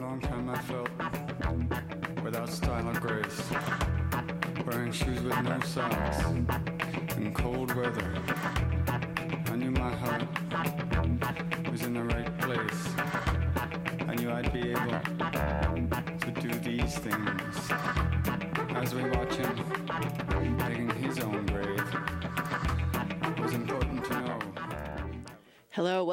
long time I felt without style or grace, wearing shoes with no socks in cold weather. I knew my heart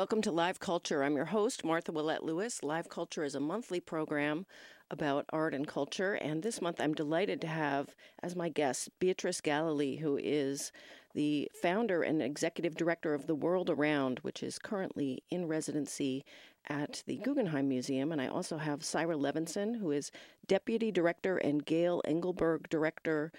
welcome to Live Culture. I'm your host, Martha Willette Lewis. Live Culture is a monthly program about art and culture, and this month I'm delighted to have as my guest Beatrice Galilee, who is the founder and executive director of The World Around, which is currently in residency at the Guggenheim Museum. And I also have Cyra Levenson, who is deputy director, and Gail Engelberg, director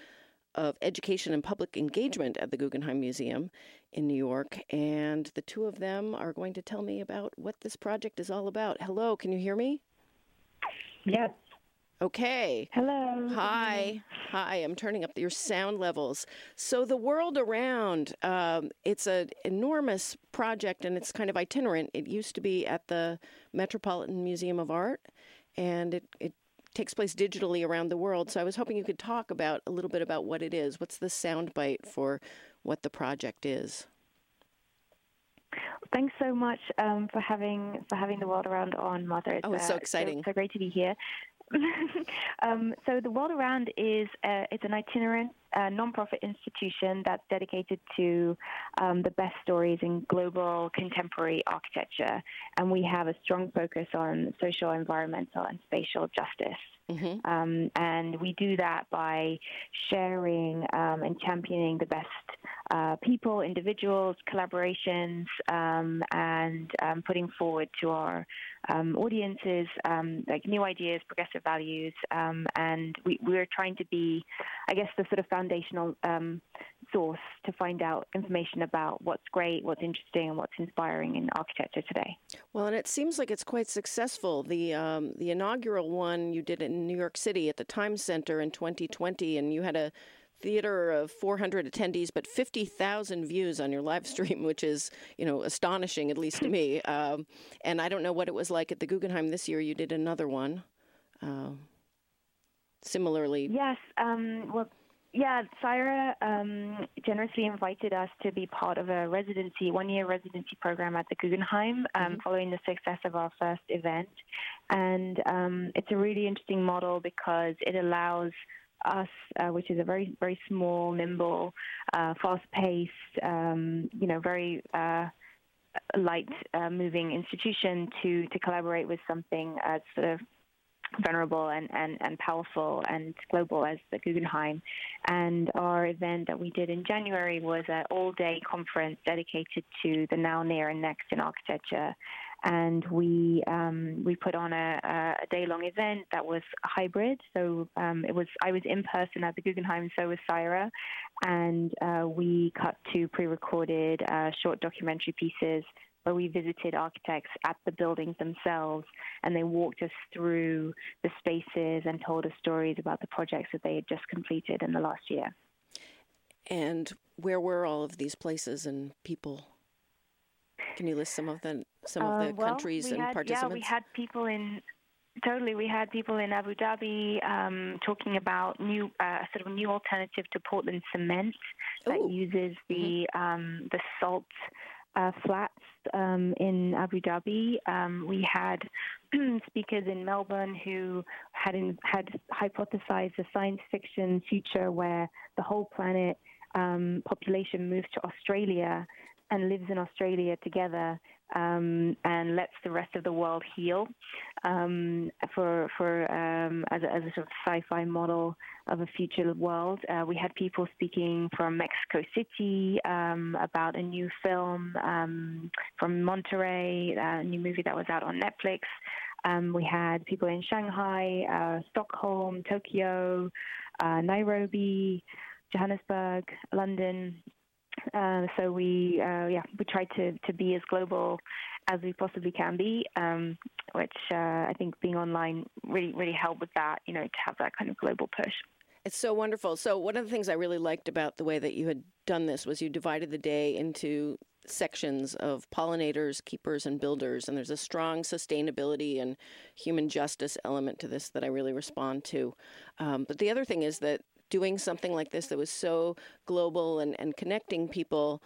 of Education and Public Engagement at the Guggenheim Museum in New York. And the two of them are going to tell me about what this project is all about. Hello, can you hear me? Yes. Okay. Hello. Hi. Hi. I'm turning up your sound levels. So the world around, um, it's an enormous project and it's kind of itinerant. It used to be at the Metropolitan Museum of Art, and it, it takes place digitally around the world. So I was hoping you could talk about a little bit about what it is. What's the soundbite for what the project is? Thanks so much um, for having for having the world around on, Martha. It's, oh, it's so exciting! So, so great to be here. um, so the World Around is uh, it's an itinerant uh, nonprofit institution that's dedicated to um, the best stories in global contemporary architecture, and we have a strong focus on social, environmental, and spatial justice. Mm-hmm. Um, and we do that by sharing um, and championing the best uh, people, individuals, collaborations, um, and um, putting forward to our um, audiences um, like new ideas, progressive values, and we, we're trying to be, I guess, the sort of foundational source to find out information about what's great, what's interesting, and what's inspiring in architecture today. Well, and it seems like it's quite successful. The um, the inaugural one you did in New York City at the Times Center in 2020, and you had a theater of 400 attendees, but 50,000 views on your live stream, which is you know astonishing, at least to me. Um, and I don't know what it was like at the Guggenheim this year. You did another one. Uh, similarly. Yes. Um, well, yeah, Cyra um, generously invited us to be part of a residency, one year residency program at the Guggenheim um, mm-hmm. following the success of our first event. And um, it's a really interesting model because it allows us, uh, which is a very, very small, nimble, uh, fast paced, um, you know, very uh, light uh, moving institution to, to collaborate with something as sort of venerable and, and, and powerful and global as the Guggenheim. And our event that we did in January was an all day conference dedicated to the now, near, and next in architecture. And we um, we put on a, a day long event that was hybrid. So um, it was I was in person at the Guggenheim, so was Cyra, and uh, we cut two pre recorded uh, short documentary pieces where we visited architects at the buildings themselves and they walked us through the spaces and told us stories about the projects that they had just completed in the last year. And where were all of these places and people? Can you list some of the some of the uh, well, countries and had, participants? Yeah, we had people in Totally, we had people in Abu Dhabi um, talking about new, uh, sort of new alternative to Portland cement that Ooh. uses the mm-hmm. um, the salt uh, flats um, in Abu Dhabi. Um, we had speakers in Melbourne who had in, had hypothesized a science fiction future where the whole planet um, population moves to Australia and lives in Australia together um, and lets the rest of the world heal um, for for um, as, a, as a sort of sci-fi model of a future world. Uh, we had people speaking from Mexico City um, about a new film um, from Monterrey, a new movie that was out on Netflix. Um, we had people in Shanghai, uh, Stockholm, Tokyo, uh, Nairobi, Johannesburg, London, uh, so we, uh, yeah, we try to, to be as global as we possibly can be, um, which uh, I think being online really, really helped with that, you know, to have that kind of global push. It's so wonderful. So one of the things I really liked about the way that you had done this was you divided the day into sections of pollinators, keepers, and builders, and there's a strong sustainability and human justice element to this that I really respond to. Um, but the other thing is that doing something like this that was so global and, and connecting people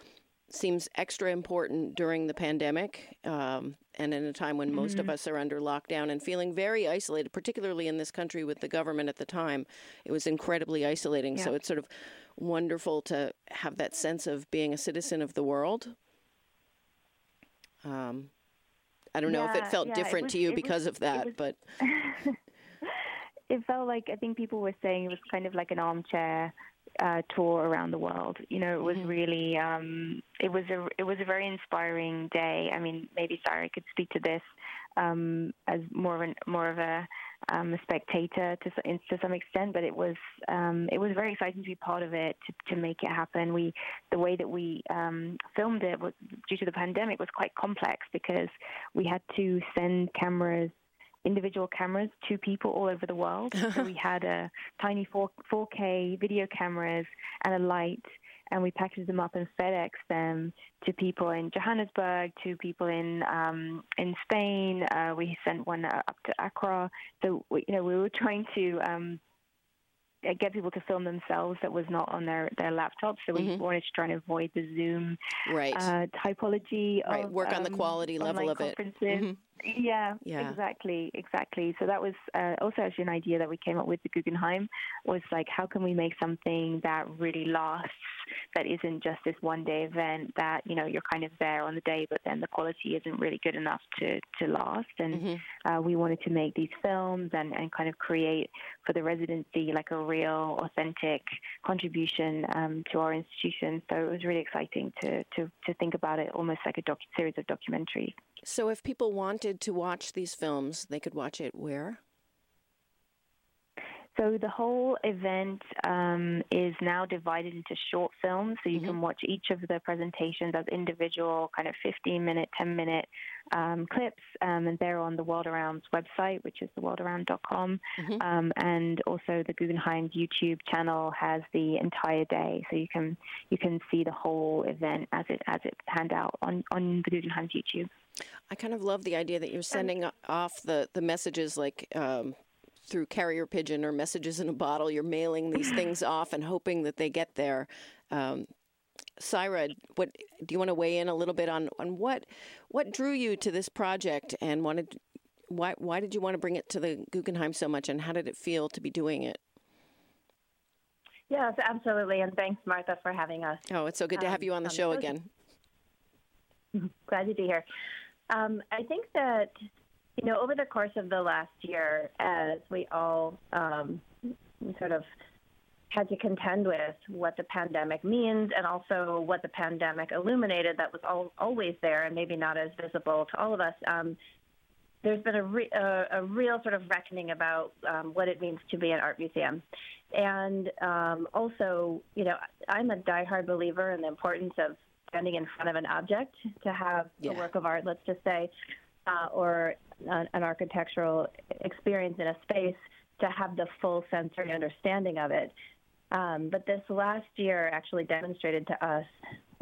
seems extra important during the pandemic um, and in a time when most mm-hmm. of us are under lockdown and feeling very isolated, particularly in this country with the government at the time. It was incredibly isolating. Yeah. So it's sort of wonderful to have that sense of being a citizen of the world. Um, I don't know if it felt yeah, different it was, to you because was, of that, was, but. it felt like I think people were saying it was kind of like an armchair uh, tour around the world. You know, it was mm-hmm. really um, it was a it was a very inspiring day. I mean, maybe Sarah could speak to this um, as more of an more of a, um, a spectator to to some extent, but it was um, it was very exciting to be part of it to, to make it happen. We the way that we um, filmed it was due to the pandemic was quite complex because we had to send cameras individual cameras to people all over the world. so we had a tiny 4, 4K video cameras and a light, and we packaged them up and FedEx them to people in Johannesburg, to people in um, in Spain. Uh, we sent one up to Accra. So we, you know we were trying to. Um, get people to film themselves that was not on their, their laptops. So we mm-hmm. wanted to try and avoid the Zoom right. uh, typology. Right. Of, Work on um, the quality level of it. Mm-hmm. Yeah, yeah, exactly, exactly. So that was uh, also actually an idea that we came up with the Guggenheim was like, how can we make something that really lasts, that isn't just this one day event that you know you're kind of there on the day, but then the quality isn't really good enough to to last. And mm-hmm. uh, we wanted to make these films and and kind of create for the residency like a real, authentic contribution um, to our institution. So it was really exciting to to to think about it almost like a docu- series of documentaries. So, if people wanted to watch these films, they could watch it where? So the whole event um, is now divided into short films, so you mm-hmm. can watch each of the presentations as individual, kind of 15 minute, 10 minute um, clips, um, and they're on the World Around's website, which is theworldaround.com, mm-hmm. Um, and also the Guggenheim YouTube channel has the entire day, so you can you can see the whole event as it as it panned out on on the Guggenheim's YouTube. I kind of love the idea that you're sending off the, the messages like um, through carrier pigeon or messages in a bottle. You're mailing these things off and hoping that they get there. Um, Cyra, what do you want to weigh in a little bit on, on what what drew you to this project and wanted why why did you want to bring it to the Guggenheim so much and how did it feel to be doing it? Yes, absolutely, and thanks, Martha, for having us. Oh, it's so good to have um, you on the um, show again. Glad to be here. Um, I think that you know over the course of the last year, as we all um, sort of had to contend with what the pandemic means and also what the pandemic illuminated that was all, always there and maybe not as visible to all of us. Um, there's been a, re- a, a, real sort of reckoning about um, what it means to be an art museum. And um, also, you know, I'm a diehard believer in the importance of standing in front of an object to have yeah. a work of art, let's just say, uh, or an, an architectural experience in a space to have the full sensory understanding of it. Um, but this last year actually demonstrated to us.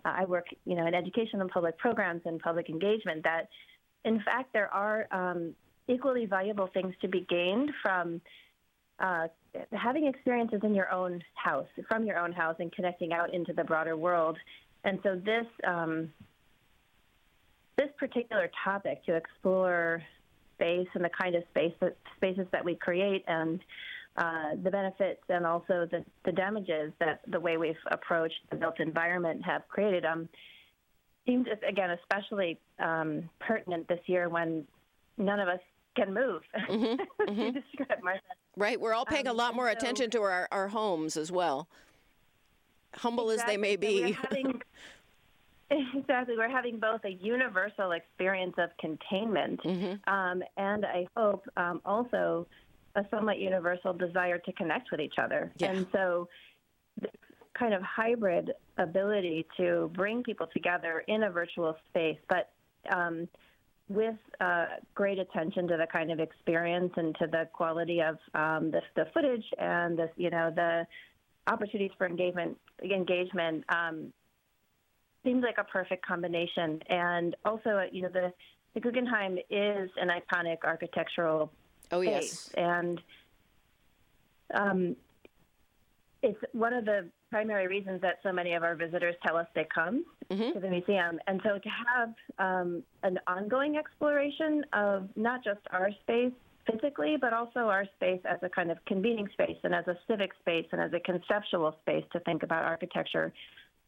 Uh, I work, you know, in education and public programs and public engagement. That, in fact, there are um, equally valuable things to be gained from uh, having experiences in your own house, from your own house, and connecting out into the broader world and so this um, this particular topic to explore space and the kind of space that, spaces that we create and uh, the benefits and also the, the damages that the way we've approached the built environment have created um, seems again especially um, pertinent this year when none of us can move. Mm-hmm, mm-hmm. Right, we're all paying um, a lot more so, attention to our, our homes as well humble exactly. as they may be. Having, exactly. We're having both a universal experience of containment mm-hmm. um, and I hope um, also a somewhat universal desire to connect with each other. Yeah. And so this kind of hybrid ability to bring people together in a virtual space, but um, with uh, great attention to the kind of experience and to the quality of um, the, the footage and the you know the opportunities for engagement engagement um, seems like a perfect combination. And also, you know, the the Guggenheim is an iconic architectural oh yes, and um, it's one of the primary reasons that so many of our visitors tell us they come mm-hmm. to the museum. And so to have um, an ongoing exploration of not just our space physically, but also our space as a kind of convening space and as a civic space and as a conceptual space to think about architecture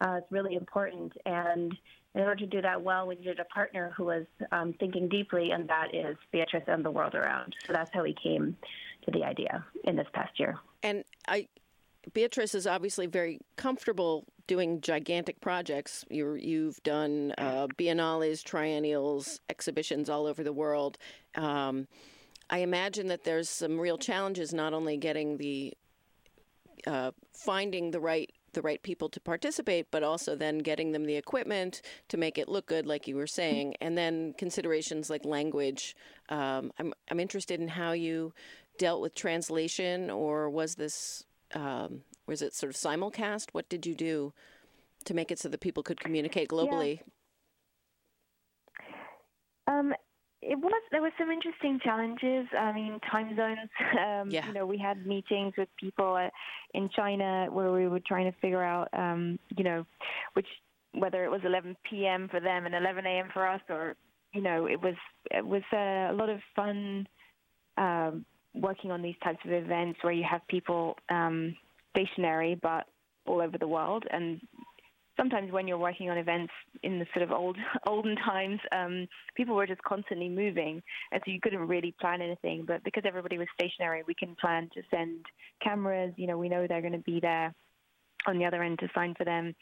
uh, is really important. And in order to do that well, we needed a partner who was um, thinking deeply, and that is Beatrice and the world around. So that's how we came to the idea in this past year. And I, Beatrice is obviously very comfortable doing gigantic projects. you have done uh, biennales, triennials, exhibitions all over the world. Um, I imagine that there's some real challenges, not only getting the uh, finding the right the right people to participate, but also then getting them the equipment to make it look good, like you were saying, and then considerations like language. Um, I'm I'm interested in how you dealt with translation, or was this um, was it sort of simulcast? What did you do to make it so that people could communicate globally? Yeah. Um, it was there were some interesting challenges. I mean, time zones. Um, yeah. You know, we had meetings with people uh, in China where we were trying to figure out, um, you know, which whether it was 11 p.m. for them and 11 a.m. for us, or you know, it was it was uh, a lot of fun um, working on these types of events where you have people um, stationary but all over the world and sometimes when you're working on events in the sort of old olden times, um, people were just constantly moving, and so you couldn't really plan anything. But because everybody was stationary, we can plan to send cameras. You know, we know they're going to be there on the other end to sign for them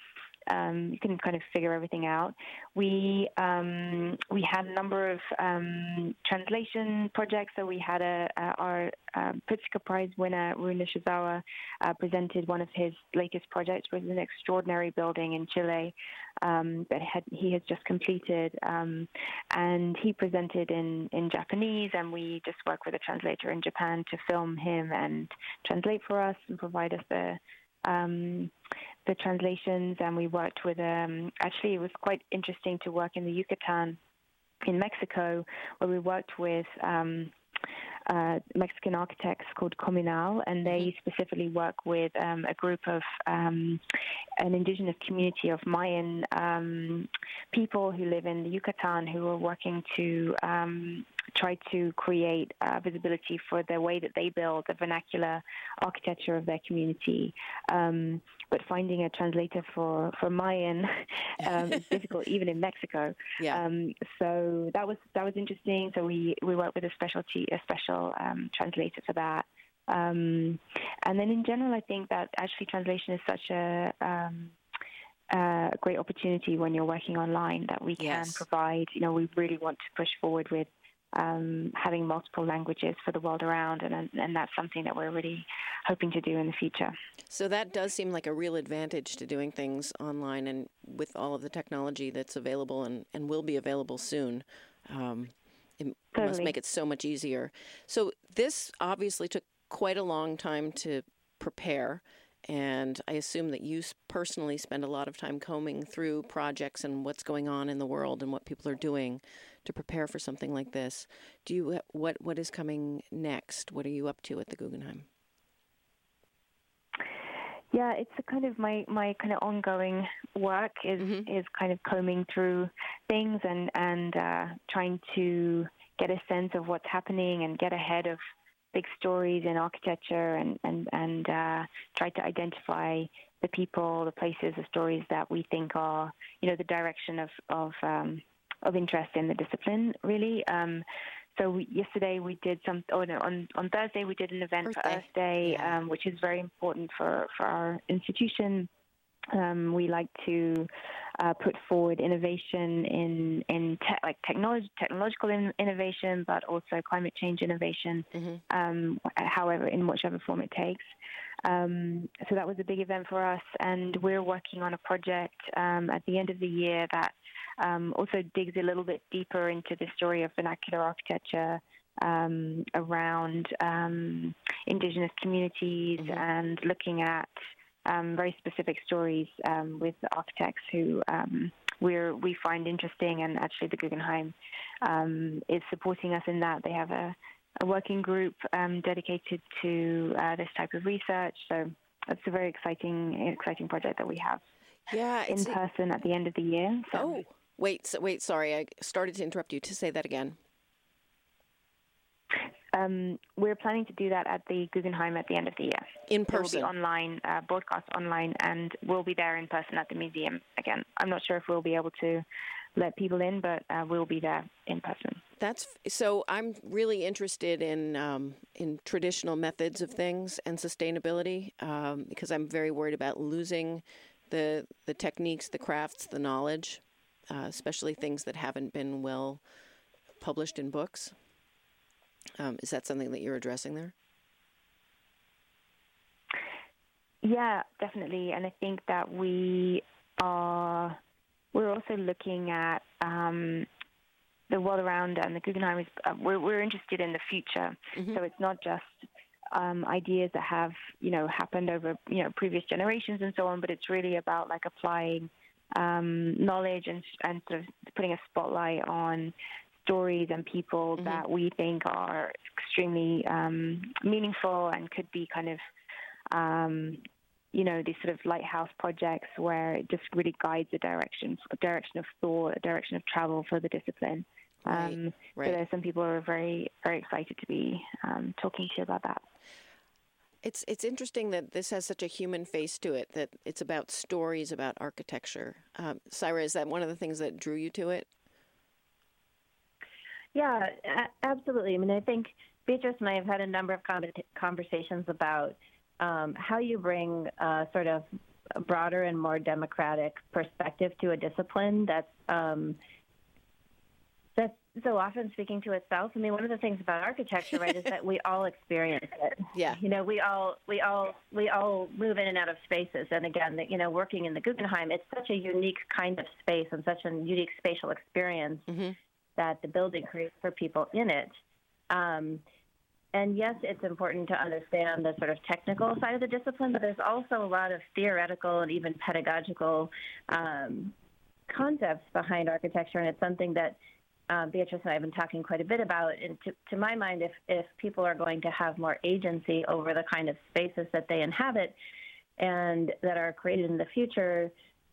um, you can kind of figure everything out. We um, we had a number of um, translation projects. So we had a, a our um, Pritzker Prize winner Ryue Nishizawa uh, presented one of his latest projects, which was an extraordinary building in Chile um, that had, he has just completed, um, and he presented in in Japanese, and we just worked with a translator in Japan to film him and translate for us and provide us the um, the translations, and we worked with. Um, actually, it was quite interesting to work in the Yucatan in Mexico, where we worked with. Um, uh, Mexican architects called Comunal, and they mm-hmm. specifically work with um, a group of um, an indigenous community of Mayan um, people who live in the Yucatan who are working to um, try to create uh, visibility for the way that they build the vernacular architecture of their community. But finding a translator for, for Mayan um, is difficult, even in Mexico. Yeah. Um, so that was that was interesting. So we, we worked with a specialty a special um, translator for that. Um, and then in general, I think that actually translation is such a um, a great opportunity when you're working online that we can yes. provide. You know, we really want to push forward with um, having multiple languages for the world around, and, and that's something that we're really hoping to do in the future. So that does seem like a real advantage to doing things online and with all of the technology that's available and, and will be available soon. Um, it totally. must make it so much easier. So this obviously took quite a long time to prepare. And I assume that you personally spend a lot of time combing through projects and what's going on in the world and what people are doing to prepare for something like this. Do you what what is coming next? What are you up to at the Guggenheim? Yeah, it's a kind of my, my kind of ongoing work is mm-hmm. is kind of combing through things and and uh, trying to get a sense of what's happening and get ahead of big stories in architecture and and and uh, try to identify the people, the places, the stories that we think are you know the direction of of um, of interest in the discipline, really. Um, so we, yesterday we did some, oh no, on, on Thursday we did an event Earth for Earth Day, yeah. um, which is very important for, for our institution. Um, we like to uh, put forward innovation in in te- like technology, technological in- innovation, but also climate change innovation. Mm-hmm. Um, however, in whichever form it takes. Um, so that was a big event for us, and we're working on a project um, at the end of the year that um, also digs a little bit deeper into the story of vernacular architecture um, around um, indigenous communities mm-hmm. and looking at um, very specific stories um, with architects who um, we we find interesting, and actually the Guggenheim um, is supporting us in that. They have a, a working group um, dedicated to uh, this type of research. So it's a very exciting exciting project that we have. Yeah, in person at the end of the year. So. Oh, wait, wait, sorry, I started to interrupt you. To say that again. Um, we're planning to do that at the Guggenheim at the end of the year. In person? It will be online, uh, broadcast online, and we'll be there in person at the museum again. I'm not sure if we'll be able to let people in, but uh, we'll be there in person. That's so. I'm really interested in um, in traditional methods of things and sustainability um, because I'm very worried about losing the the techniques, the crafts, the knowledge, uh, especially things that haven't been well published in books. Um, is that something that you're addressing there? Yeah, definitely, and I think that we are. We're also looking at um, the world around, and the Guggenheim is. Uh, we're, we're interested in the future, mm-hmm. so it's not just um, ideas that have you know happened over you know previous generations and so on, but it's really about like applying um, knowledge and and sort of putting a spotlight on stories and people mm-hmm. that we think are extremely um, meaningful and could be kind of, um, you know, these sort of lighthouse projects where it just really guides a direction, a direction of thought, a direction of travel for the discipline. Um, right. So there's some people who are very, very excited to be um, talking to you about that. It's it's interesting that this has such a human face to it. That it's about stories about architecture. Um, Cyra, is that one of the things that drew you to it? Yeah, absolutely. I mean, I think Beatrice and I have had a number of conversations about um, how you bring uh, sort of a broader and more democratic perspective to a discipline that's um, that's so often speaking to itself. I mean, one of the things about architecture, right, is that we all experience it. Yeah. You know, we all we all we all move in and out of spaces, and again, you know, working in the Guggenheim, it's such a unique kind of space and such a unique spatial experience. Mm-hmm that the building creates for people in it. Um, and yes, it's important to understand the sort of technical side of the discipline, but there's also a lot of theoretical and even pedagogical um, concepts behind architecture, and it's something that um, Beatrice and I have been talking quite a bit about. And to, to my mind, if, if people are going to have more agency over the kind of spaces that they inhabit and that are created in the future,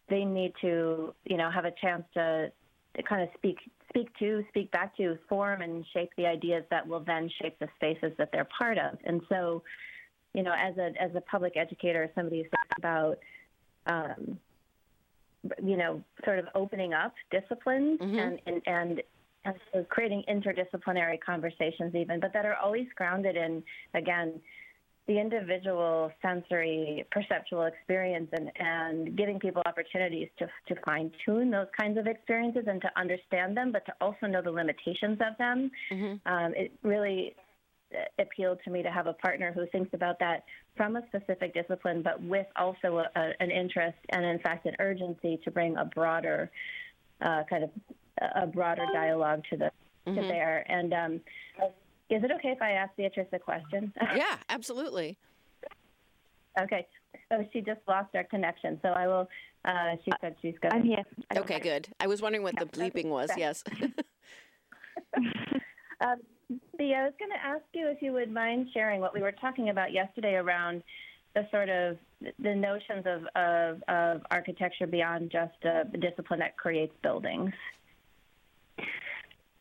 they need to, you know, have a chance to, to kind of speak speak to, speak back to, form and shape the ideas that will then shape the spaces that they're part of. And so, you know, as a as a public educator, somebody who's about, um, you know, sort of opening up disciplines mm-hmm. and, and and and so creating interdisciplinary conversations even, but that are always grounded in again the individual sensory perceptual experience and, and giving people opportunities to, to fine tune those kinds of experiences and to understand them, but to also know the limitations of them. Mm-hmm. Um, it really appealed to me to have a partner who thinks about that from a specific discipline, but with also a, a, an interest and, in fact, an urgency to bring a broader uh, kind of a broader dialogue to the mm-hmm. to there. And um, is it okay if I ask Beatrice a question? yeah, absolutely. Okay. Oh, she just lost our connection, so I will. Uh, she said she's good. I'm here. Okay, good. I was wondering what yeah, the bleeping was. Yes. um, Bea, I was going to ask you if you would mind sharing what we were talking about yesterday around the sort of the notions of, of, of architecture beyond just a discipline that creates buildings.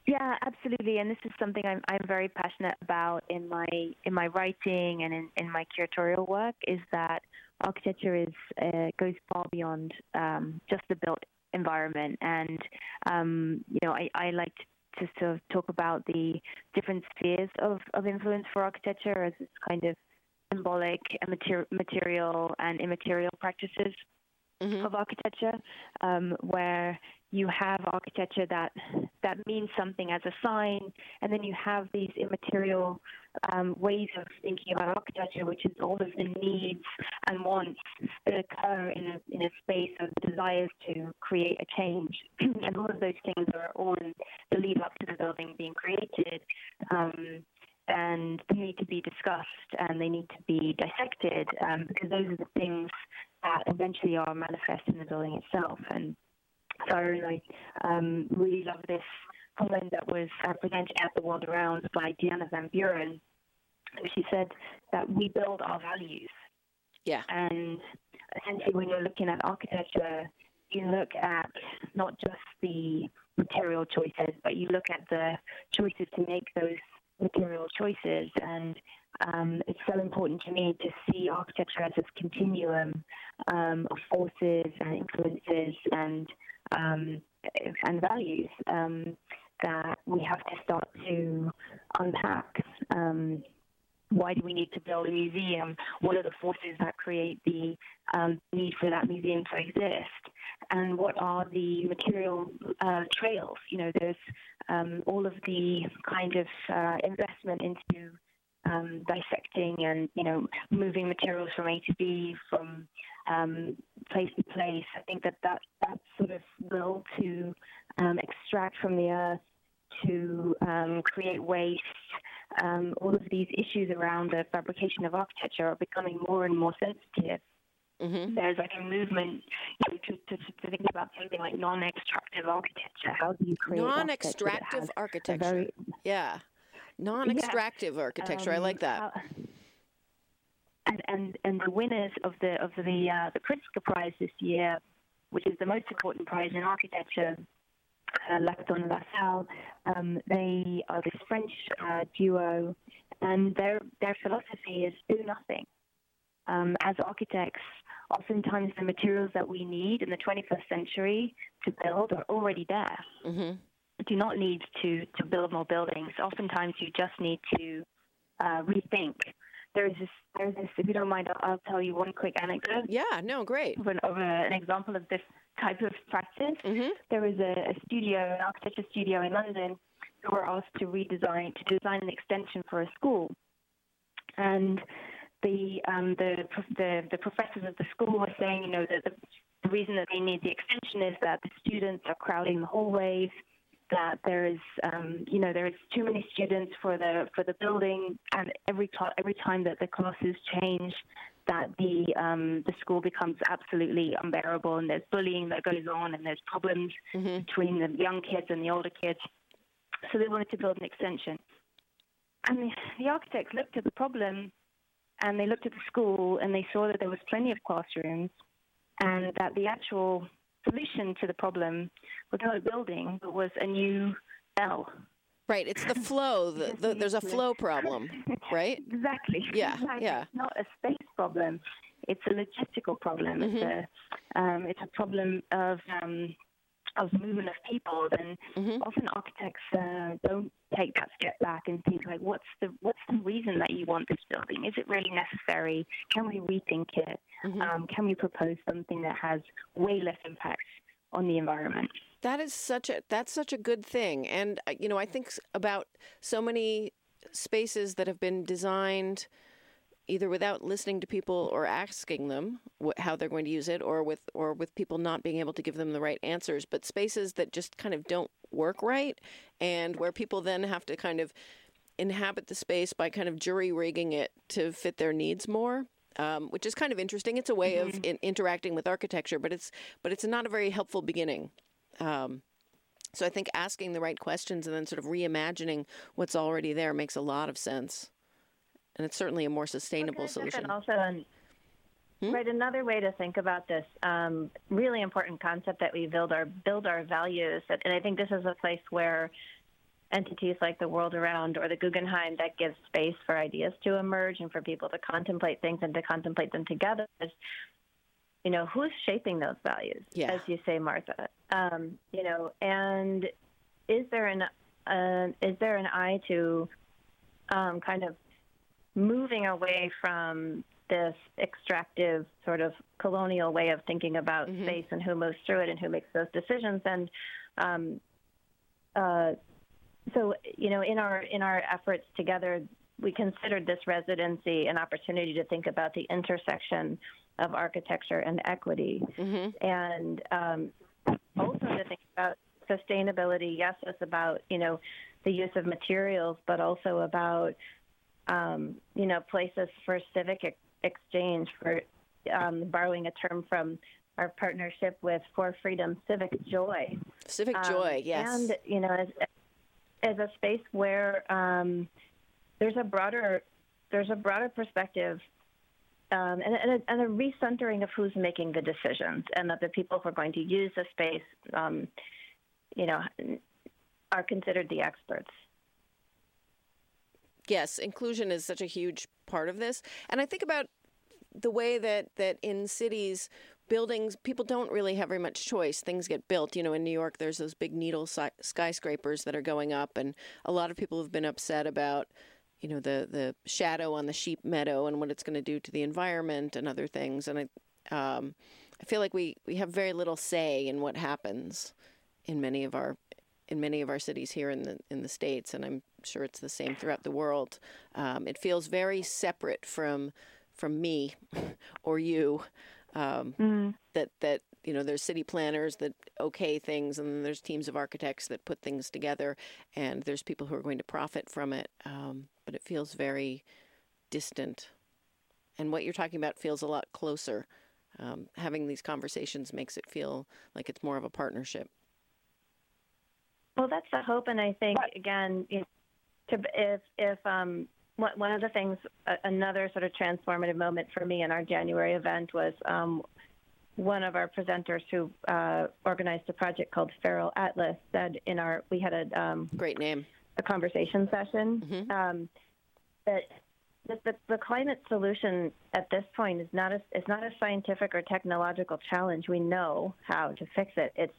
Yeah, absolutely. And this is something I'm I'm very passionate about in my in my writing and in, in my curatorial work is that architecture is uh, goes far beyond um, just the built environment. And um, you know, I, I like to sort of talk about the different spheres of, of influence for architecture as this kind of symbolic and mater- material and immaterial practices mm-hmm. of architecture, um, where you have architecture that that means something as a sign, and then you have these immaterial um, ways of thinking about architecture, which is all of the needs and wants that occur in a in a space of desires to create a change, and all of those things are all in the lead up to the building being created. Um, and they need to be discussed and they need to be dissected um, because those are the things that eventually are manifest in the building itself. And so I really, um, really love this poem that was uh, presented at the World Around by Diana Van Buren. She said that we build our values. Yeah. And essentially, when you're looking at architecture, you look at not just the material choices, but you look at the choices to make those material choices. And um, it's so important to me to see architecture as this continuum um, of forces and influences and um, and values um, that we have to start to unpack. Um, why do we need to build a museum? What are the forces that create the um, need for that museum to exist? And what are the material uh, trails? You know, there's um, all of the kind of uh, investment into um, dissecting and you know moving materials from A to B, from um, place to place. I think that that, that sort of will to um, extract from the earth to um, create waste. Um, all of these issues around the fabrication of architecture are becoming more and more sensitive. Mm-hmm. There's like a movement you know, to, to, to, think about something like non-extractive architecture. How do you create non-extractive architecture? Very, yeah, non-extractive yeah. architecture. Um, I like that. Uh, and, and and the winners of the of the uh, the Pritzker Prize this year, which is the most important prize in architecture, uh, Lacaton and Vassal. Um, they are this French uh, duo, and their their philosophy is do nothing. Um, as architects, oftentimes the materials that we need in the 21st century to build are already there. Mm-hmm. Do not need to, to build more buildings. Oftentimes, you just need to uh, rethink. There's this, there's this. If you don't mind, I'll, I'll, tell you one quick anecdote. Yeah, no, great. Of an, of a, an example of this type of practice. Mm-hmm. There was a, a studio, an architecture studio in London, who were asked to redesign, to design an extension for a school, and the um, the, the, the professors of the school were saying, you know, that the, the reason that they need the extension is that the students are crowding the hallways, that there is, um, you know, there is too many students for the for the building, and every cl- every time that the classes change, that the um, the school becomes absolutely unbearable, and there's bullying that goes on, and there's problems mm-hmm. between the young kids and the older kids. So they wanted to build an extension, and the, the architects looked at the problem and they looked at the school and they saw that there was plenty of classrooms and that the actual solution to the problem was not a building but was a new bell. Right, it's the flow. The, the, there's a flow problem, right? exactly. Yeah, exactly. yeah. It's not a space problem. It's a logistical problem. Mm-hmm. It's a um, it's a problem of um, of movement of people, then mm-hmm. often architects uh, don't take that step back and think like, what's the what's the reason that you want this building? Is it really necessary? Can we rethink it? Mm-hmm. Um, can we propose something that has way less impact on the environment? That is such a that's such a good thing, and uh, you know I think about so many spaces that have been designed either without listening to people or asking them wh- how they're going to use it or with or with people not being able to give them the right answers but spaces that just kind of don't work right and where people then have to kind of inhabit the space by kind of jury rigging it to fit their needs more um, which is kind of interesting it's a way mm-hmm. of in- interacting with architecture but it's but it's not a very helpful beginning um, so I think asking the right questions and then sort of reimagining what's already there makes a lot of sense and it's certainly a more sustainable solution. Also, hmm? right, another way to think about this um, really important concept that we build our build our values, and I think this is a place where entities like the World Around or the Guggenheim that gives space for ideas to emerge and for people to contemplate things and to contemplate them together is, you know, who's shaping those values, yeah. as you say, Martha. Um, you know, and is there an uh, is there an eye to um, kind of moving away from this extractive sort of colonial way of thinking about mm-hmm. space and who moves through it and who makes those decisions and um, uh, so you know in our in our efforts together we considered this residency an opportunity to think about the intersection of architecture and equity mm-hmm. and um, also to think about sustainability yes it's about you know the use of materials, but also about um, you know places for civic ex- exchange. For um, borrowing a term from our partnership with For Freedom, civic joy. Civic joy, um, yes. And you know, as, as a space where um, there's a broader there's a broader perspective um, and, and, a, and, a, recentering of who's making the decisions, and that the people who are going to use the space, um, you know, are considered the experts. Yes, inclusion is such a huge part of this, and I think about the way that that in cities buildings people don't really have very much choice. Things get built. You know in new york there's those big needle skyscrapers that are going up and a lot of people have been upset about you know the the shadow on the sheep meadow and what it's going to do to the environment and other things. And i um, i feel like we we have very little say in what happens in many of our in many of our cities here in the in the states and i'm sure it's the same throughout the world. Um, it feels very separate from from me or you um, mm. that that you know there's city planners that okay things and then there's teams of architects that put things together and there's people who are going to profit from it um, but it feels very distant. And what you're talking about feels a lot closer. Um, having these conversations makes it feel like it's more of a partnership. Well that's the hope and i think again you know, to, if if um, one of the things, another sort of transformative moment for me in our January event was um, one of our presenters who uh, organized a project called Feral Atlas said in our we had a um, great name a conversation session mm-hmm. um, that the, the, climate solution at this point is not a is not a scientific or technological challenge. We know how to fix it. It's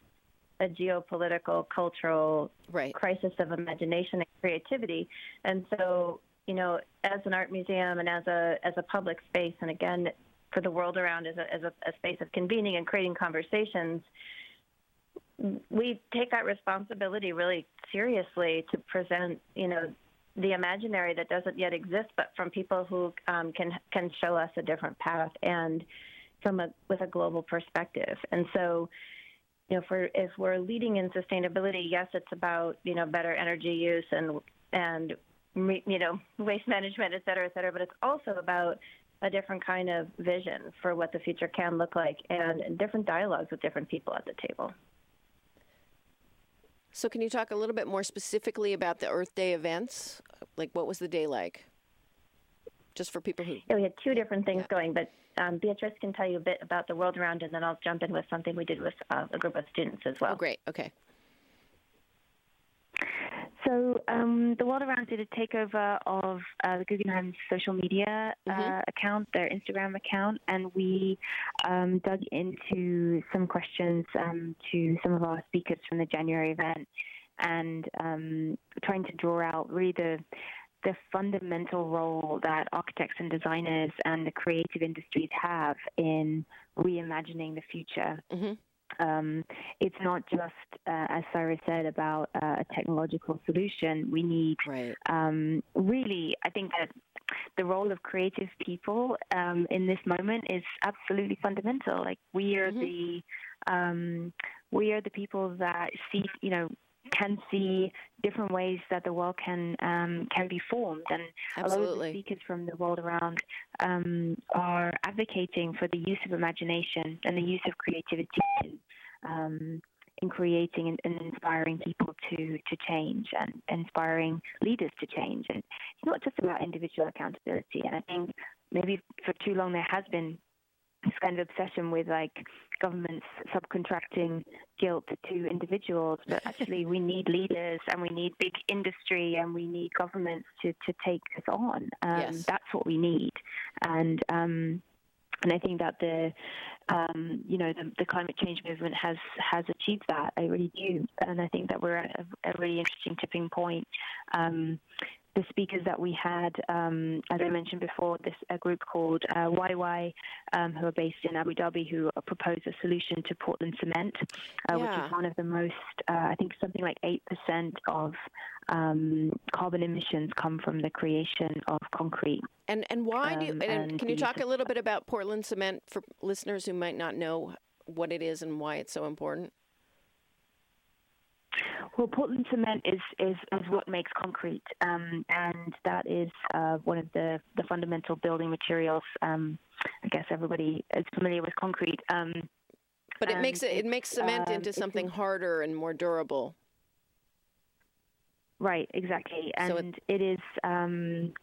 a geopolitical, cultural right. crisis of imagination and creativity. And so you know, as an art museum and as a as a public space, and again for the world around as a as a, a space of convening and creating conversations, we take that responsibility really seriously to present, you know, the imaginary that doesn't yet exist, but from people who um, can can show us a different path and from a with a global perspective. And so, you know, if we're if we're leading in sustainability, yes, it's about you know better energy use and and you know, waste management, et cetera, et cetera. But it's also about a different kind of vision for what the future can look like and different dialogues with different people at the table. So, can you talk a little bit more specifically about the Earth Day events? Like, what was the day like? Just for people who. Yeah, we had two different things yeah. going, but um, Beatrice can tell you a bit about the world around, and then I'll jump in with something we did with uh, a group of students as well. Oh, great. Okay. So um, the World Around did a takeover of uh, the Guggenheim social media uh, mm-hmm. account, their Instagram account, and we um, dug into some questions um, to some of our speakers from the January event, and um, trying to draw out really the the fundamental role that architects and designers and the creative industries have in reimagining the future. Mm-hmm um, it's not just, uh, as Cyrus said, about uh, a technological solution. We need right. um, really, I think that the role of creative people um, in this moment is absolutely fundamental. Like we are mm-hmm. the um, we are the people that see, you know, can see different ways that the world can um, can be formed. And Absolutely. a lot of the speakers from the world around um, are advocating for the use of imagination and the use of creativity um, in creating and, and, inspiring people to, to change and inspiring leaders to change. And it's not just about individual accountability. And I think maybe for too long there has been this kind of obsession with like governments subcontracting guilt to individuals, but actually we need leaders and we need big industry and we need governments to, to take this on. Um, yes. That's what we need. And um, and I think that the um, you know the, the, climate change movement has has achieved that. I really do, and I think that we're at a, a really interesting tipping point. Um, the speakers that we had, um, as I mentioned before, this a group called uh, YY, um, who are based in Abu Dhabi, who proposed a solution to Portland cement, uh, yeah. which is one of the most, uh, I think, something like eight percent of um, carbon emissions come from the creation of concrete. And and why do you? Um, and, and can you talk a little bit about Portland cement for listeners who might not know what it is and why it's so important? Well, Portland cement is, is, is what makes concrete, um, and that is uh, one of the, the fundamental building materials. Um, I guess everybody is familiar with concrete. Um, but it makes it, it makes cement into something harder and more durable. Right, exactly, and so it, it is um,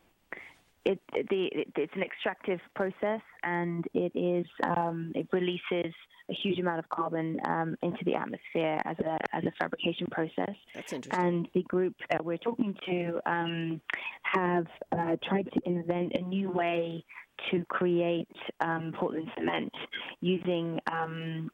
it, the, it, it's an extractive process, and it is um, it releases a huge amount of carbon um, into the atmosphere as a as a fabrication process. That's interesting. And the group that we're talking to um, have uh, tried to invent a new way to create um, Portland cement using um,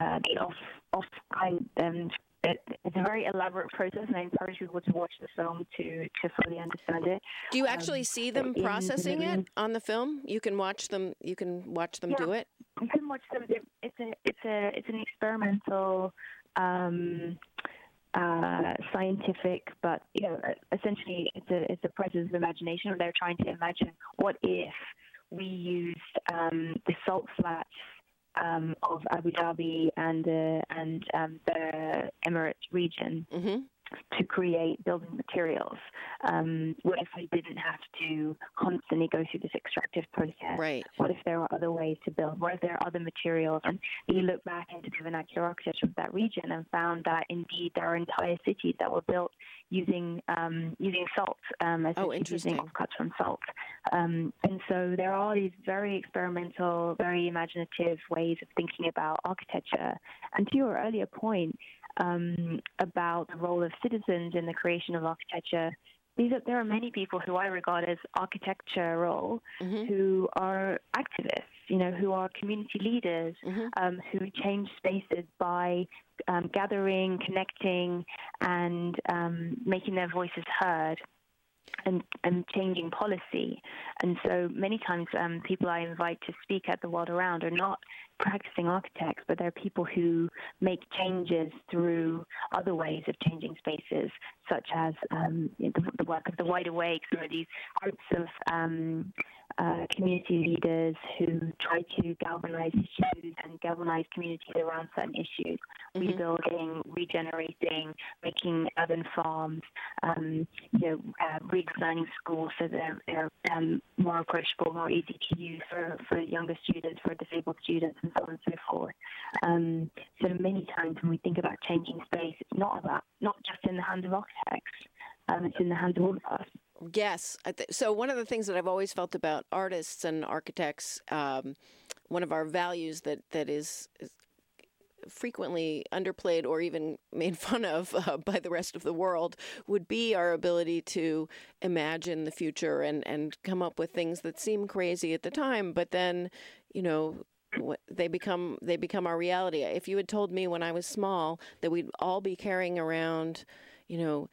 uh, the off off kind um, it, it's a very elaborate process, and I encourage people to watch the film to to fully understand it. Do you actually um, see them processing it on the film? You can watch them. You can watch them yeah, do it. You can watch them. It's a it's a it's an experimental. Um, uh, scientific, but you know, essentially, it's a it's a process of imagination. They're trying to imagine what if we used um, the salt flats um, of Abu Dhabi and uh, and um, the Emirates region. Mm-hmm to create building materials. Um, what if I didn't have to constantly go through this extractive process? Right. What if there are other ways to build? What if there are other materials? And you look back into the vernacular architecture of that region and found that indeed there are entire cities that were built using um, using salt, um, oh, using offcuts from salt. Um, and so there are these very experimental, very imaginative ways of thinking about architecture. And to your earlier point, um, about the role of citizens in the creation of architecture. These are, there are many people who I regard as architectural mm-hmm. who are activists, you know, who are community leaders, mm-hmm. um, who change spaces by um, gathering, connecting, and um, making their voices heard and, and changing policy. And so many times, um, people I invite to speak at the World Around are not practicing architects, but they're people who make changes through other ways of changing spaces, such as um, the, the, work of the Wide Awake, or these groups of um, uh, community leaders who try to galvanize issues and galvanize communities around certain issues, mm-hmm. rebuilding, regenerating, making urban farms, um, you know, uh, redesigning schools so they're, they're um, more approachable, more easy to use for, for younger students, for disabled students, and so on and so forth. Um, so many times when we think about changing space, it's not about not just in the hands of architects. Um, it's in the hands of all of us. Yes. So one of the things that I've always felt about artists and architects, um, one of our values that that is, is, frequently underplayed or even made fun of uh, by the rest of the world would be our ability to imagine the future and and come up with things that seem crazy at the time, but then, you know, they become they become our reality. If you had told me when I was small that we'd all be carrying around, you know,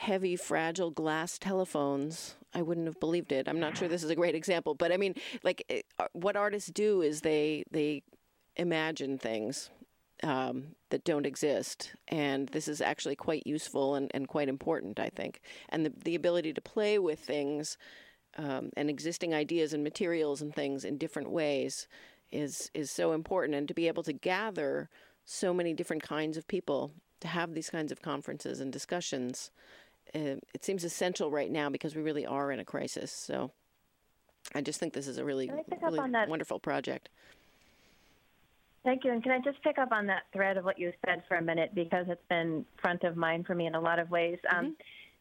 heavy, fragile glass telephones, I wouldn't have believed it. I'm not sure this is a great example, but I mean, like, eh, uh, what artists do is they they imagine things um, that don't exist, and this is actually quite useful and, and quite important, I think. And the the ability to play with things um, and existing ideas and materials and things in different ways is is so important, and to be able to gather so many different kinds of people to have these kinds of conferences and discussions uh, it seems essential right now because we really are in a crisis. So I just think this is a really, really wonderful project. Thank you. And can I just pick up on that thread of what you said for a minute because it's been front of mind for me in a lot of ways. Um, mm-hmm. Um,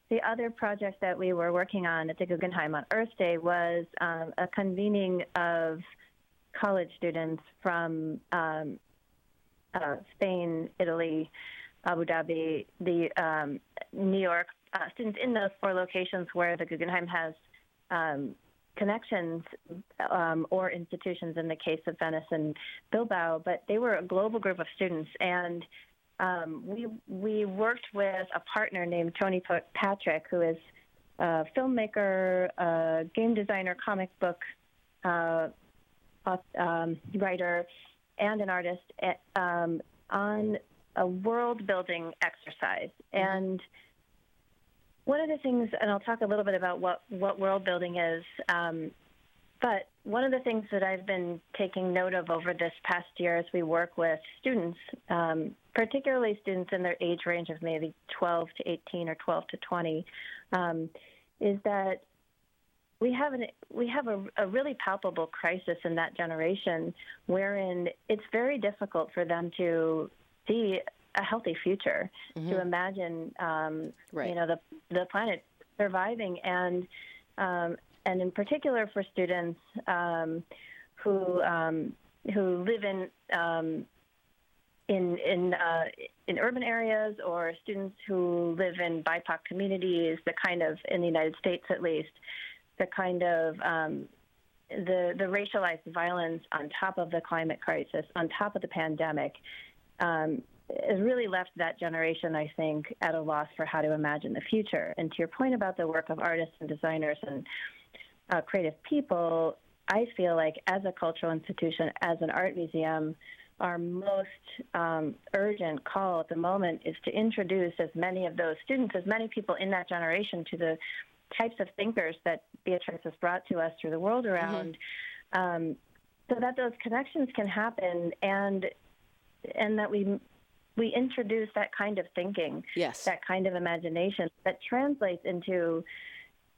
the other project that we were working on at the Guggenheim on Earth Day was um, a convening of college students from um, uh, Spain, Italy, Abu Dhabi, the um, New York, uh, students in those four locations where the Guggenheim has um, connections um, or institutions in the case of Venice and Bilbao, but they were a global group of students. And um, we, we worked with a partner named Tony Patrick, who is a filmmaker, a game designer, comic book uh, um, writer, and an artist at, um, on a world building exercise. Mm-hmm. And one of the things, and I'll talk a little bit about what, what world building is, um, but one of the things that I've been taking note of over this past year as we work with students um, particularly students in their age range of maybe 12 to 18 or 12 to 20, um, is that we have an we have a, a, really palpable crisis in that generation, wherein it's very difficult for them to see a healthy future, mm-hmm. to imagine, um, right. you know, the the planet surviving, and um, and in particular for students um, who um, who live in um, in in uh, in urban areas or students who live in BIPOC communities, the kind of in the United States at least, the kind of um, the the racialized violence on top of the climate crisis, on top of the pandemic, um, has really left that generation, I think, at a loss for how to imagine the future. And to your point about the work of artists and designers and uh, creative people, I feel like as a cultural institution, as an art museum, our most um, urgent call at the moment is to introduce as many of those students, as many people in that generation to the types of thinkers that Beatrice has brought to us through the world mm-hmm. around, mm-hmm. um, so that those connections can happen and and that we we introduce that kind of thinking, yes. that kind of imagination that translates into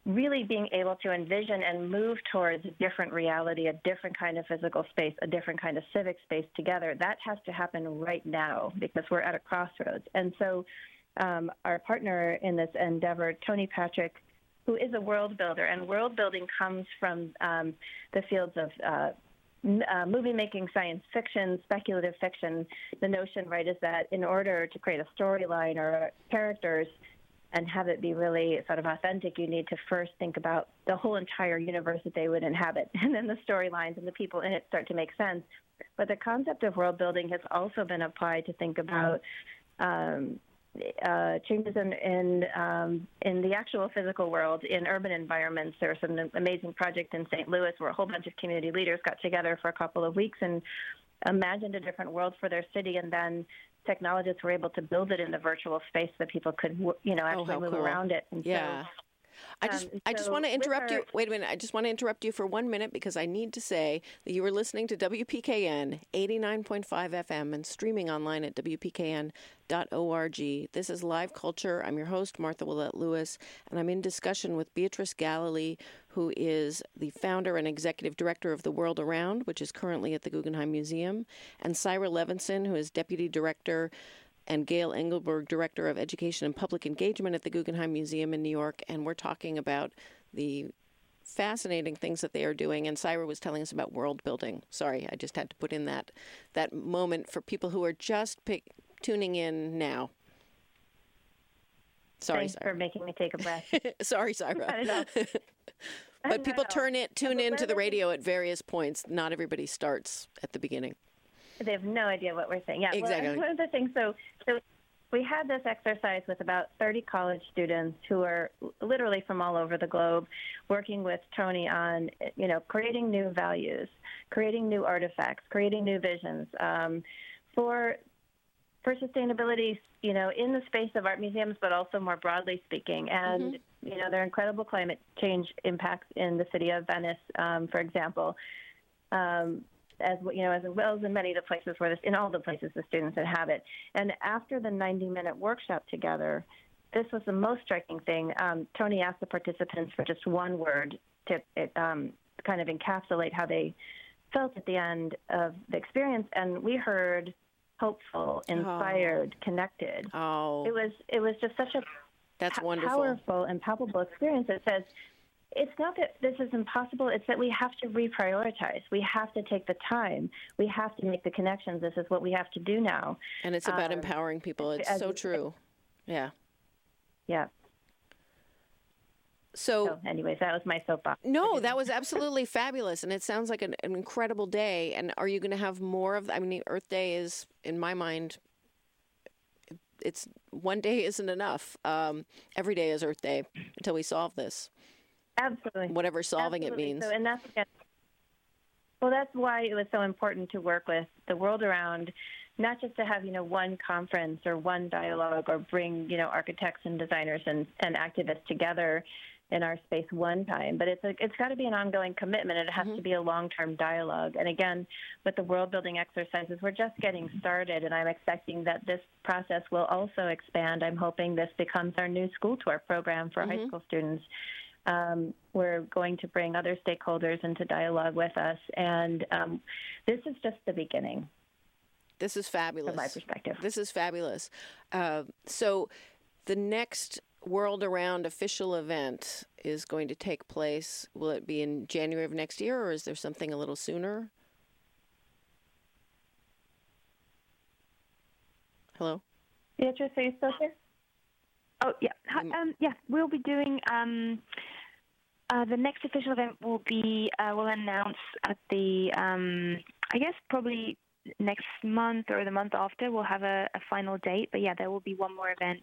really being able to envision and move towards a different reality, a different kind of physical space, a different kind of civic space together, that has to happen right now because we're at a crossroads. And so, um, our partner in this endeavor, Tony Patrick, who is a world builder, and world building comes from um, the fields of uh, uh, movie making, science fiction, speculative fiction. The notion, right, is that in order to create a storyline or characters, and have it be really sort of authentic, you need to first think about the whole entire universe that they would inhabit. And then the storylines and the people in it start to make sense. But the concept of world building has also been applied to think about um, uh, changes in in, um, in the actual physical world in urban environments. There was an amazing project in St. Louis where a whole bunch of community leaders got together for a couple of weeks and imagined a different world for their city, and then technologists were able to build it in the virtual space so that people could, you know, oh, actually oh, move cool. around it. And yeah. So, I just, um, I just want to interrupt our... you. Wait a minute. I just want to interrupt you for one minute because I need to say that you were listening to WPKN 89.5 FM and streaming online at WPKN.org. This is Live Culture. I'm your host, Martha Willett Lewis, and I'm in discussion with Beatrice Galilee, who is the founder and executive director of The World Around, which is currently at the Guggenheim Museum, and Cyra Levenson, who is deputy director and Gail Engelberg, Director of Education and Public Engagement at the Guggenheim Museum in New York. And we're talking about the fascinating things that they are doing. And Cyra was telling us about world building. Sorry, I just had to put in that that moment for people who are just pick, tuning in now. Sorry, Thanks Cyra. for making me take a breath. Sorry, Cyra. but people turn it tune in to the radio at various points. Not everybody starts at the beginning. They have no idea what we're saying. Yeah, exactly. Well, one of the things, so, so we had this exercise with about 30 college students who are literally from all over the globe working with Tony on, you know, creating new values, creating new artifacts, creating new visions um, for for sustainability, you know, in the space of art museums, but also more broadly speaking. And, mm-hmm. you know, there are incredible climate change impacts in the city of Venice, um, for example. Um, as you know, as well as in many of the places where this, in all the places the students inhabit. And after the 90-minute workshop together, this was the most striking thing. Um, Tony asked the participants for just one word to it, um, kind of encapsulate how they felt at the end of the experience, and we heard hopeful, inspired, oh. connected. Oh, it was it was just such a that's wonderful, powerful and palpable experience that says it's not that this is impossible. It's that we have to reprioritize. We have to take the time. We have to make the connections. This is what we have to do now. And it's about um, empowering people. It's so true. Yeah. Yeah. So, so, anyways, that was my soapbox. No, that was absolutely fabulous, and it sounds like an, an incredible day. And are you going to have more of? I mean, Earth Day is, in my mind, it's one day isn't enough. Um, every day is Earth Day until we solve this. Absolutely. Whatever solving Absolutely. it means. So, and that's again, well, that's why it was so important to work with the world around, not just to have you know one conference or one dialogue or bring you know architects and designers and, and activists together in our space one time, but it's a, it's got to be an ongoing commitment, it has mm-hmm. to be a long-term dialogue. And again, with the world-building exercises, we're just getting started, and I'm expecting that this process will also expand. I'm hoping this becomes our new school tour program for mm-hmm. high school students. Um, we're going to bring other stakeholders into dialogue with us, and um, this is just the beginning. This is fabulous. From my perspective. This is fabulous. Uh, so, the next World Around official event is going to take place. Will it be in January of next year, or is there something a little sooner? Hello? Beatrice, are you still here? Oh, yeah. Um, yeah, we'll be doing. Um, uh, the next official event will be, uh, we'll announce at the, um, I guess, probably next month or the month after, we'll have a, a final date. But yeah, there will be one more event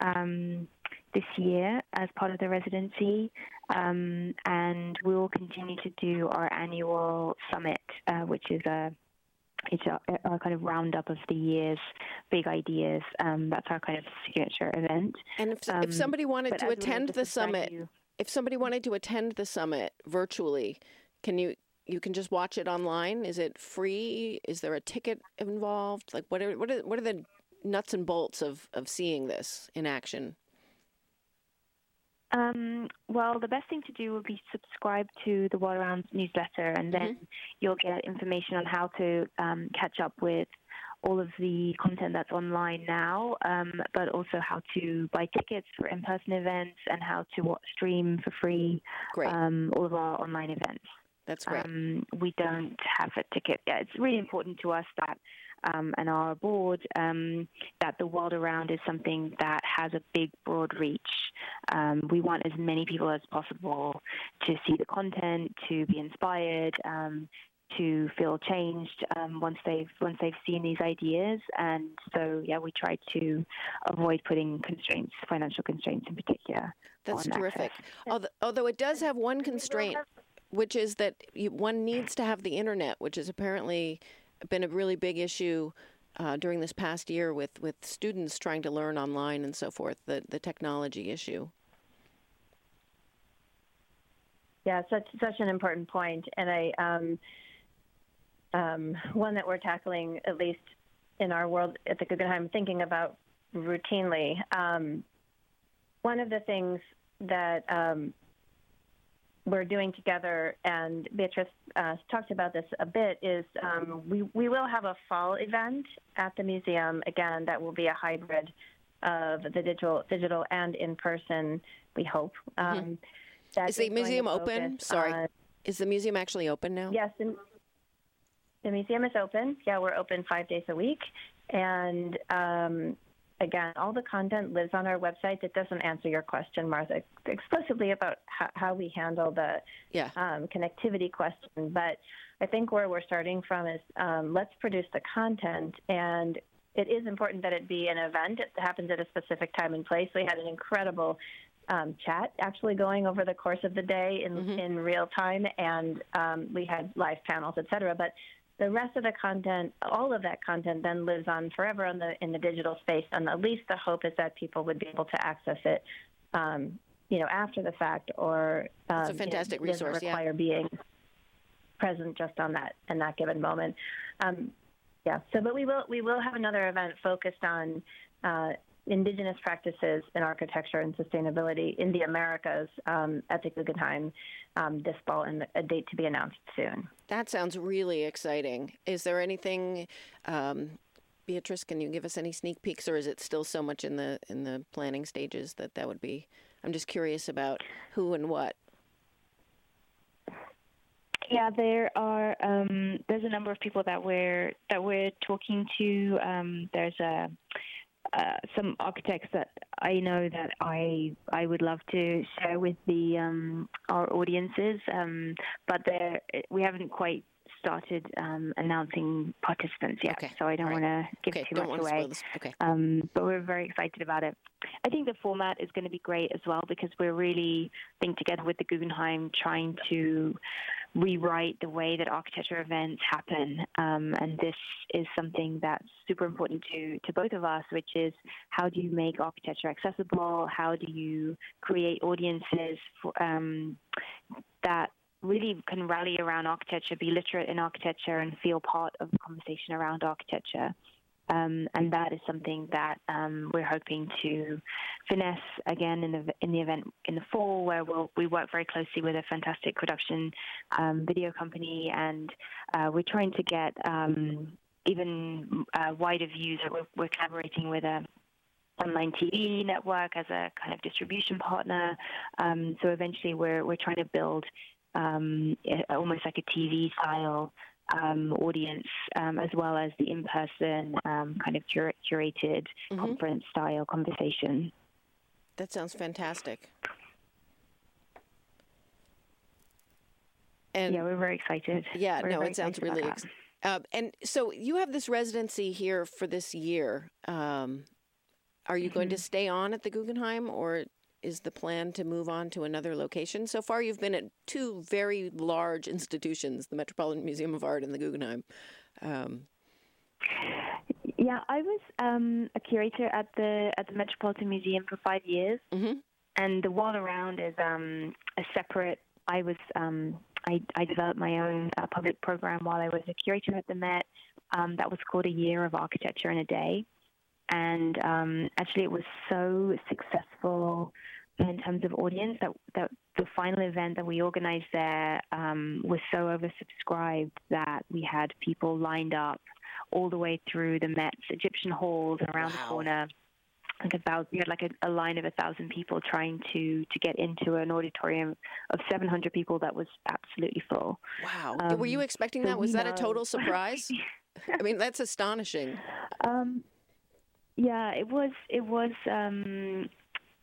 um, this year as part of the residency, um, and we will continue to do our annual summit, uh, which is a it's our, our, kind of roundup of the year's big ideas. Um, that's our kind of signature event. And if, if um, somebody wanted to attend the summit, you, if somebody wanted to attend the summit virtually, can you you can just watch it online? Is it free? Is there a ticket involved? Like what are what are what are the nuts and bolts of of seeing this in action? Um, well, the best thing to do would be subscribe to the World Around newsletter, and then mm-hmm. you'll get information on how to um, catch up with all of the content that's online now, um, but also how to buy tickets for in-person events and how to watch, stream for free um, all of our online events. That's great. Um, we don't have a ticket. Yeah, it's really important to us that um, and our board um, that the world around is something that has a big, broad reach. Um, we want as many people as possible to see the content, to be inspired, um, to feel changed um, once they've once they've seen these ideas. And so, yeah, we try to avoid putting constraints, financial constraints in particular. That's terrific. Although, although it does have one constraint which is that you, one needs to have the internet, which is apparently been a really big issue uh, during this past year with, with students trying to learn online and so forth, the, the technology issue. Yeah, such such an important point, and I um, um, one that we're tackling at least in our world at the Guggenheim, thinking about routinely. Um, one of the things that um, we're doing together, and Beatrice uh, talked about this a bit, is um, we, we will have a fall event at the museum. Again, that will be a hybrid of the digital, digital and in person, we hope. Mm-hmm. Um, is the museum open? Sorry. On, is the museum actually open now? Yes. The, the museum is open. Yeah, we're open five days a week. And um, again, all the content lives on our website. It doesn't answer your question, Martha, explicitly about how, how we handle the yeah. um, connectivity question. But I think where we're starting from is um, let's produce the content and it is important that it be an event. It happens at a specific time and place. We had an incredible um, chat actually going over the course of the day in, mm-hmm. in real time, and um, we had live panels, et cetera. But the rest of the content, all of that content, then lives on forever in the in the digital space. And at least the hope is that people would be able to access it, um, you know, after the fact, or um, it's a fantastic you know, resource. Require yeah. being present just on that in that given moment. Um, yeah. So, but we will we will have another event focused on uh, indigenous practices in architecture and sustainability in the Americas um, at the Guggenheim um, this fall, and a date to be announced soon. That sounds really exciting. Is there anything, um, Beatrice? Can you give us any sneak peeks, or is it still so much in the in the planning stages that that would be? I'm just curious about who and what. Yeah, there are. Um, there's a number of people that we're that we're talking to. Um, there's a uh, some architects that I know that I I would love to share with the um, our audiences, um, but we haven't quite started um, announcing participants yet, okay. so I don't right. want to give okay. too don't much away. Okay. Um, but we're very excited about it. I think the format is going to be great as well because we're really, I think, together with the Guggenheim, trying to rewrite the way that architecture events happen. Um, and this is something that's super important to, to both of us, which is how do you make architecture accessible? How do you create audiences for, um, that really can rally around architecture, be literate in architecture, and feel part of the conversation around architecture? Um, and that is something that um, we're hoping to finesse again in the in the event in the fall, where we'll, we work very closely with a fantastic production um, video company, and uh, we're trying to get um, even uh, wider views. We're, we're collaborating with a online TV network as a kind of distribution partner. Um, so eventually, we're we're trying to build um, almost like a TV style um, audience, um, as well as the in-person um, kind of cur- curated mm-hmm. conference style conversation. That sounds fantastic. And yeah, we're very excited. Yeah, we're no, it sounds really. Ex- uh, and so you have this residency here for this year. Um, are you mm-hmm. going to mm-hmm. stay on at the Guggenheim, or is the plan to move on to another location? So far, you've been at two very large institutions the Metropolitan Museum of Art and the Guggenheim. Um, yeah, I was um, a curator at the at the Metropolitan Museum for five years, mm-hmm. and the World Around is um, a separate. I was um, I, I, developed my own uh, public program while I was a curator at the Met. Um, that was called a year of architecture in a day, and um, actually it was so successful in terms of audience that, that the final event that we organized there um, was so oversubscribed that we had people lined up all the way through the Met's Egyptian halls and around wow. the corner. Like about we had like a, a line of a thousand people trying to to get into an auditorium of 700 people that was absolutely full. Wow! Um, Were you expecting so that? Was that know. a total surprise? I mean, that's astonishing. Um, yeah, it was. It was. Um,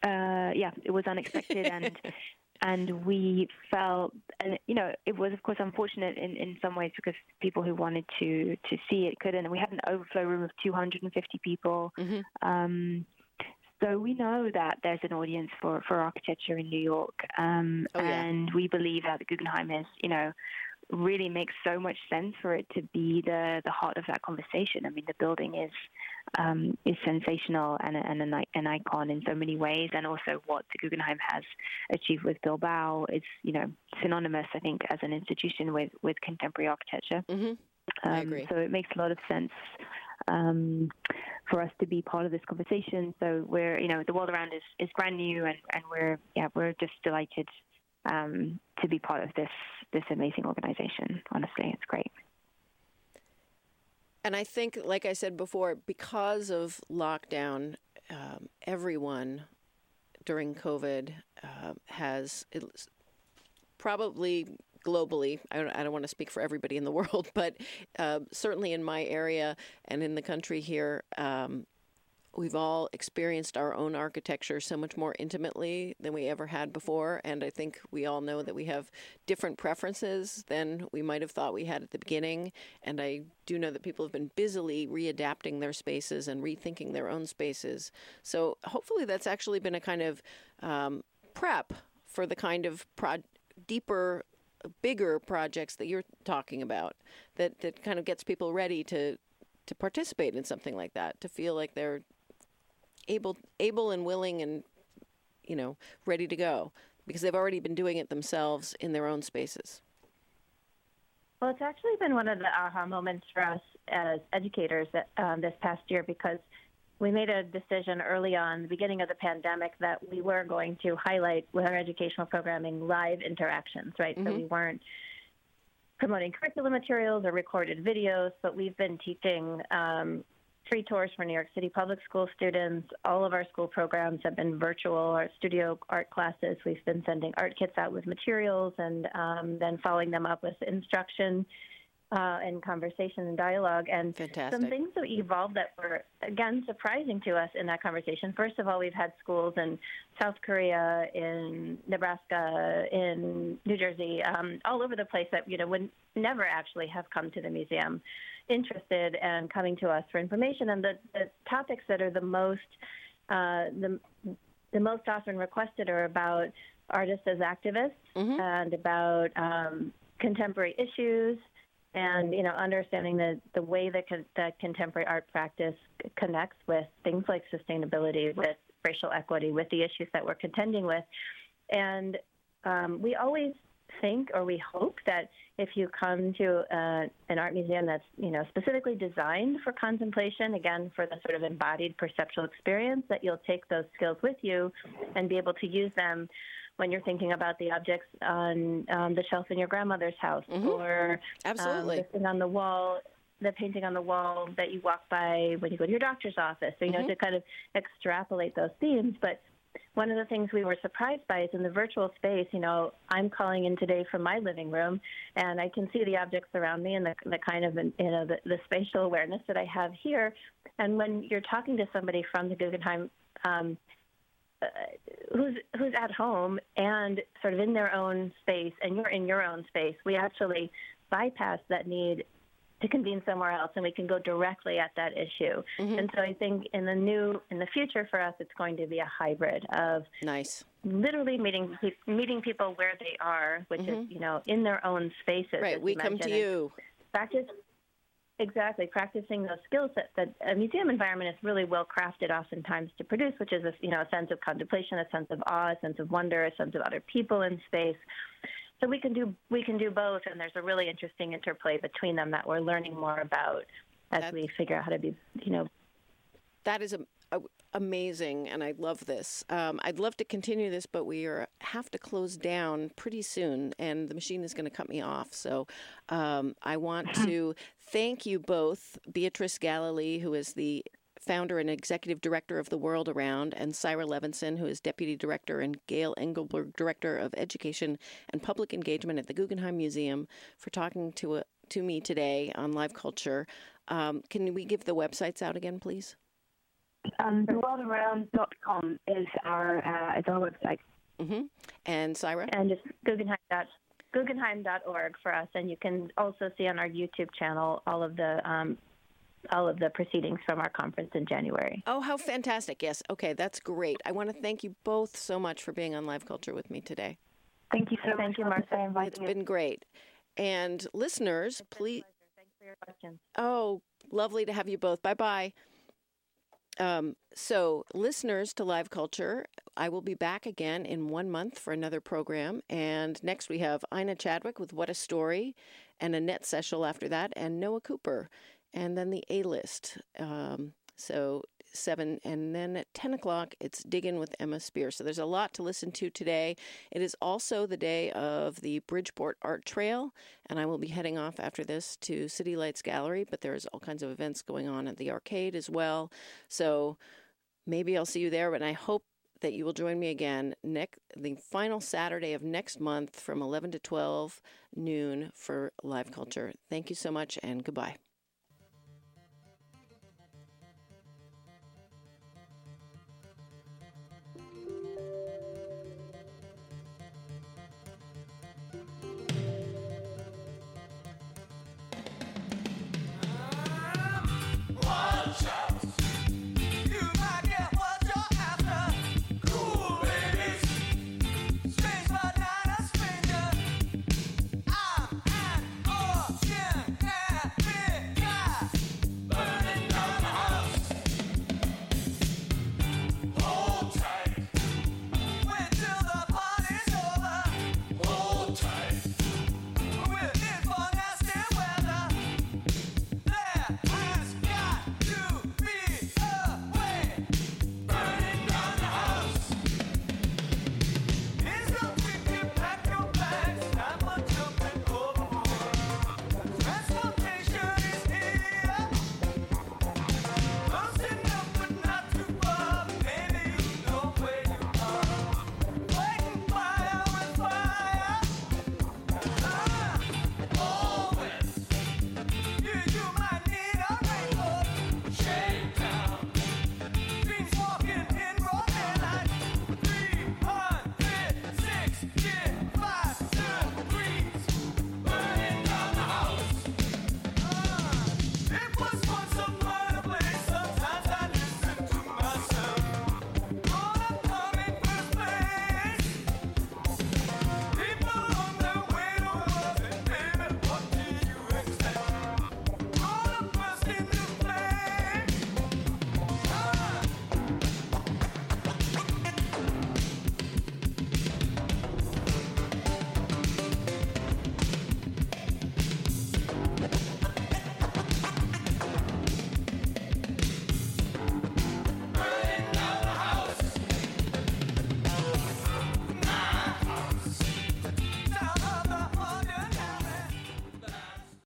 uh, yeah, it was unexpected, and and we felt, and you know, it was of course unfortunate in, in some ways because people who wanted to to see it couldn't. And we had an overflow room of 250 people. Mm-hmm. Um, so we know that there's an audience for, for architecture in New York, um, oh, yeah. and we believe that the Guggenheim is, you know, really makes so much sense for it to be the the heart of that conversation. I mean, the building is um, is sensational and, and an, an, icon in so many ways, and also what the Guggenheim has achieved with Bilbao is you know synonymous, I think, as an institution with with contemporary architecture. Mm-hmm. I um, agree. So it makes a lot of sense um, for us to be part of this conversation. So we're, you know, the world around is, is brand new, and, and we're, yeah, we're just delighted um, to be part of this this amazing organization. Honestly, it's great. And I think, like I said before, because of lockdown, um, everyone during COVID uh, has probably globally, I don't, I don't, want to speak for everybody in the world, but uh, certainly in my area and in the country here, um, we've all experienced our own architecture so much more intimately than we ever had before. And I think we all know that we have different preferences than we might have thought we had at the beginning. And I do know that people have been busily readapting their spaces and rethinking their own spaces. So hopefully that's actually been a kind of um, prep for the kind of pro- deeper bigger projects that you're talking about that, that kind of gets people ready to to participate in something like that to feel like they're able able and willing and you know ready to go because they've already been doing it themselves in their own spaces. Well, it's actually been one of the aha moments for us as educators um, this past year because we made a decision early on, the beginning of the pandemic, that we were going to highlight with our educational programming live interactions, right? Mm-hmm. So we weren't promoting curriculum materials or recorded videos, but we've been teaching um, free tours for New York City public school students. All of our school programs have been virtual Our studio art classes. We've been sending art kits out with materials and um, then following them up with instruction uh, and conversation and dialogue. And Fantastic. some things that evolved that were, again, surprising to us in that conversation. First of all, we've had schools in South Korea, in Nebraska, in New Jersey, um, all over the place that, you know, would never actually have come to the museum interested and coming to us for information. And the, the topics that are the most uh, the the most often requested are about artists as activists mm-hmm. and about um, contemporary issues and you know understanding the the way that con- that contemporary art practice connects with things like sustainability, with racial equity, with the issues that we're contending with, and um, we always think or we hope that if you come to uh, an art museum that's you know specifically designed for contemplation again for the sort of embodied perceptual experience that you'll take those skills with you and be able to use them when you're thinking about the objects on um, the shelf in your grandmother's house mm-hmm. or absolutely um, the thing on the wall the painting on the wall that you walk by when you go to your doctor's office so you know mm-hmm. to kind of extrapolate those themes but one of the things we were surprised by is in the virtual space, you know, I'm calling in today from my living room and I can see the objects around me and the, the kind of, you know, the, the spatial awareness that I have here. And when you're talking to somebody from the Guggenheim, um, uh, who's who's at home and sort of in their own space, and you're in your own space, we actually bypass that need to convene somewhere else and we can go directly at that issue. Mm-hmm. And so I think in the new in the future for us it's going to be a hybrid of nice literally meeting meeting people where they are, which mm-hmm. is, you know, in their own spaces. Right, we come to you. Practice exactly practicing those skills that, that a museum environment is really well crafted oftentimes to produce, which is a you know a sense of contemplation, a sense of awe, a sense of wonder, a sense of other people in space. So we can do we can do both, and there's a really interesting interplay between them that we're learning more about as That's, we figure out how to be, you know. That is a, a, amazing, and I love this. Um, I'd love to continue this, but we are, have to close down pretty soon, and the machine is going to cut me off. So um, I want to thank you both, Beatrice Galilee, who is the founder and executive director of the World Around, and Cyra Levenson, who is deputy director, and Gail Engelberg, director of education and public engagement at the Guggenheim Museum, for talking to, a, uh, to me today on Live Culture. Um, can we give the websites out again, please? Um, theworldaround.com is our uh, is our website. Mm-hmm. And Cyra? And just Guggenheim. Dot, Guggenheim.org for us, and you can also see on our YouTube channel all of the um, all of the proceedings from our conference in January. Oh, how fantastic. Yes. Okay, that's great. I want to thank you both so much for being on Live Culture with me today. Thank you so thank much. you, Martha. It's been great. And listeners, please. Thanks for your questions. Oh, lovely to have you both. Bye bye. Um, so, listeners to Live Culture, I will be back again in one month for another program. And next we have Ina Chadwick with What a Story, and Annette Seschel after that, and Noah Cooper and then the A list. Um, so seven, and then at ten o'clock it's Digging with Emma Spear. So there's a lot to listen to today. It is also the day of the Bridgeport Art Trail, and I will be heading off after this to City Lights Gallery. But there's all kinds of events going on at the arcade as well. So maybe I'll see you there. But I hope that you will join me again next the final Saturday of next month from 11 to 12 noon for live culture. Thank you so much and goodbye.